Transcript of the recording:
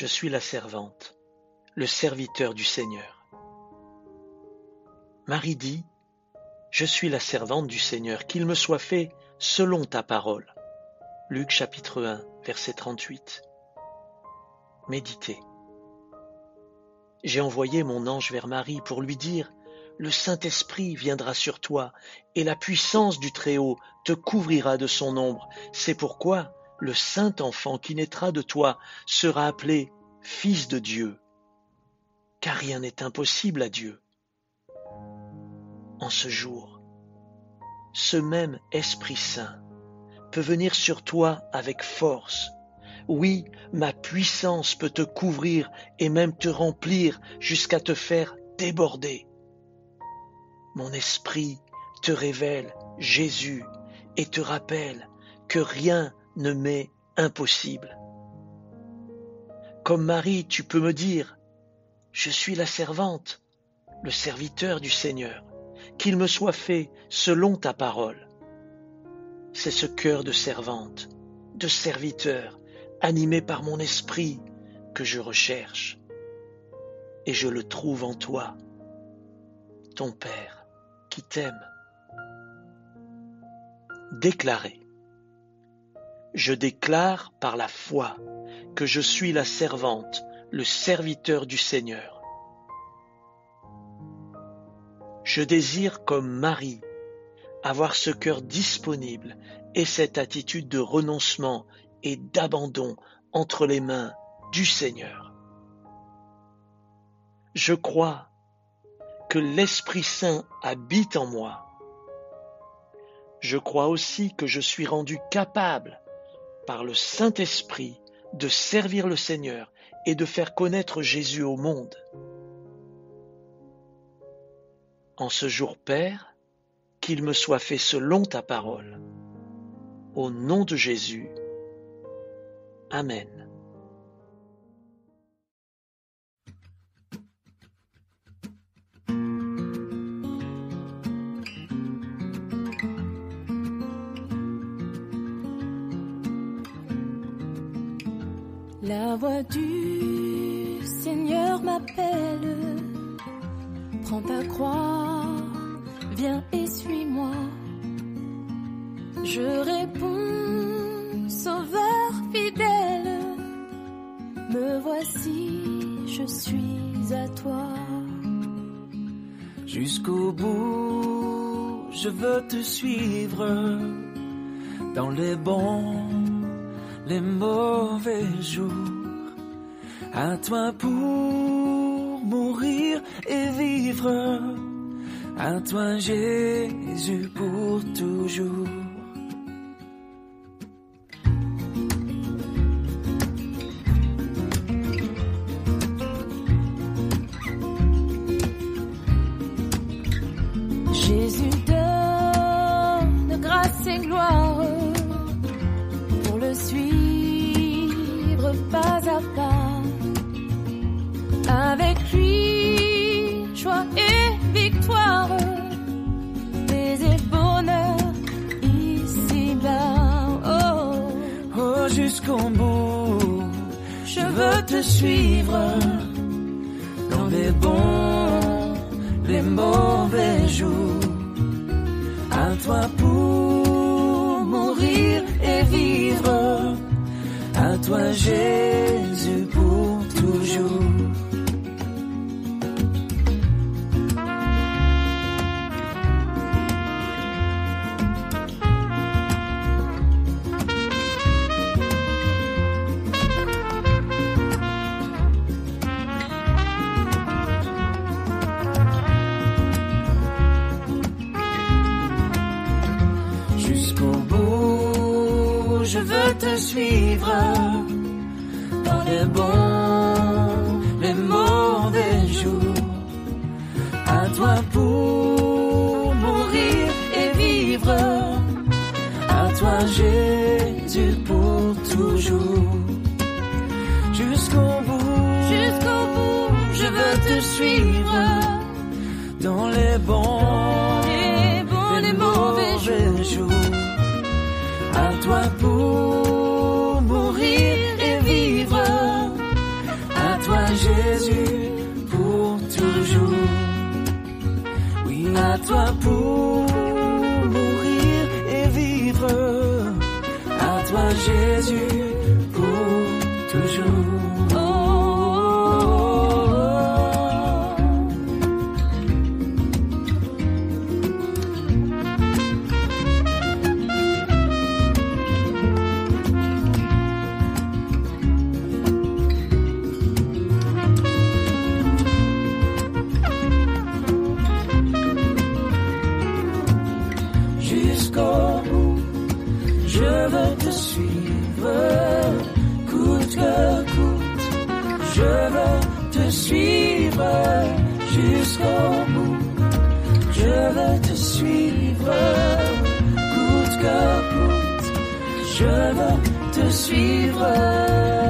Je suis la servante, le serviteur du Seigneur. Marie dit, Je suis la servante du Seigneur, qu'il me soit fait selon ta parole. Luc chapitre 1, verset 38. Méditez. J'ai envoyé mon ange vers Marie pour lui dire, Le Saint-Esprit viendra sur toi, et la puissance du Très-Haut te couvrira de son ombre. C'est pourquoi le Saint enfant qui naîtra de toi sera appelé Fils de Dieu. Car rien n'est impossible à Dieu. En ce jour, ce même Esprit Saint peut venir sur toi avec force. Oui, ma puissance peut te couvrir et même te remplir jusqu'à te faire déborder. Mon esprit te révèle Jésus et te rappelle que rien ne m'est impossible. Comme Marie, tu peux me dire, je suis la servante, le serviteur du Seigneur, qu'il me soit fait selon ta parole. C'est ce cœur de servante, de serviteur, animé par mon esprit, que je recherche. Et je le trouve en toi, ton Père, qui t'aime. Déclarer. Je déclare par la foi que je suis la servante, le serviteur du Seigneur. Je désire comme Marie avoir ce cœur disponible et cette attitude de renoncement et d'abandon entre les mains du Seigneur. Je crois que l'Esprit Saint habite en moi. Je crois aussi que je suis rendu capable par le Saint-Esprit de servir le Seigneur et de faire connaître Jésus au monde. En ce jour, Père, qu'il me soit fait selon ta parole. Au nom de Jésus. Amen. La voix du Seigneur m'appelle, prends ta croix, viens et suis-moi. Je réponds, Sauveur fidèle, me voici, je suis à toi. Jusqu'au bout, je veux te suivre dans les bons, les mauvais jours. À toi pour mourir et vivre. À toi Jésus pour toujours. Je veux te suivre dans les bons, les mauvais jours. À toi pour mourir et vivre. À toi Jésus te suivre dans les bons, les mauvais jours. À toi pour mourir et vivre. À toi Jésus pour toujours. Jusqu'au bout, jusqu'au bout, je veux te suivre dans les bons, les bons, les mauvais jours. jours. À toi pour à toi pour mourir et vivre. À toi Jésus, pour toujours. Je veux te suivre, coûte que coûte. Je veux te suivre jusqu'au bout. Je veux te suivre, coûte que coûte. Je veux te suivre.